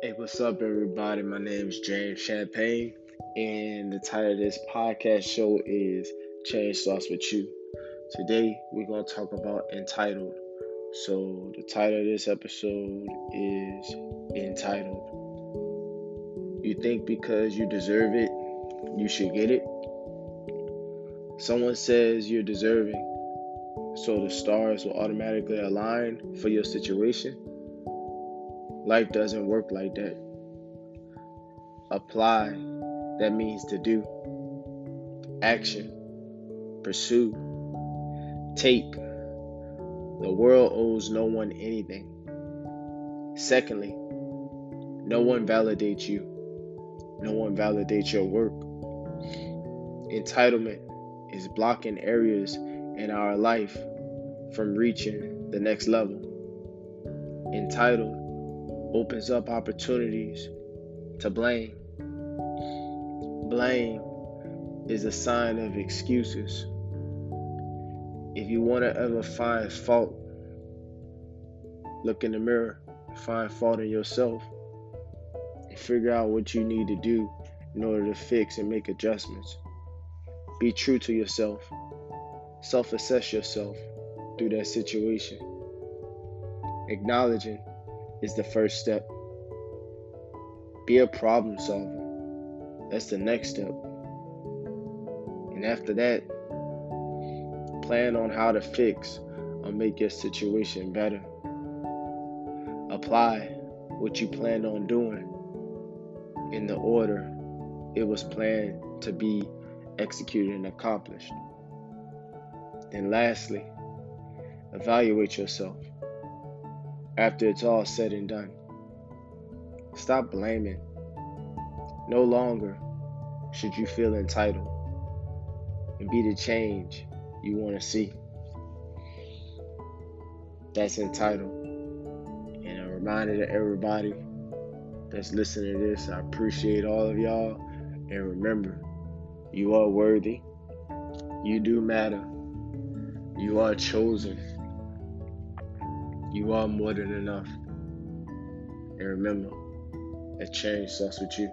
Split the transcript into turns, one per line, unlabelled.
Hey, what's up, everybody? My name is James Champagne, and the title of this podcast show is Change Starts With You. Today, we're going to talk about entitled. So, the title of this episode is entitled. You think because you deserve it, you should get it? Someone says you're deserving, so the stars will automatically align for your situation. Life doesn't work like that. Apply, that means to do. Action, pursue, take. The world owes no one anything. Secondly, no one validates you. No one validates your work. Entitlement is blocking areas in our life from reaching the next level. Entitled opens up opportunities to blame. Blame is a sign of excuses. If you want to ever find fault, look in the mirror, find fault in yourself, and figure out what you need to do in order to fix and make adjustments. Be true to yourself, self assess yourself through that situation. Acknowledging is the first step. Be a problem solver. That's the next step. And after that, plan on how to fix or make your situation better. Apply what you planned on doing in the order it was planned to be executed and accomplished. And lastly, evaluate yourself after it's all said and done. Stop blaming. No longer should you feel entitled and be the change you want to see. That's entitled. And a reminder to everybody that's listening to this, I appreciate all of y'all. And remember, you are worthy. You do matter. You are chosen. You are more than enough. And remember, that change starts with you.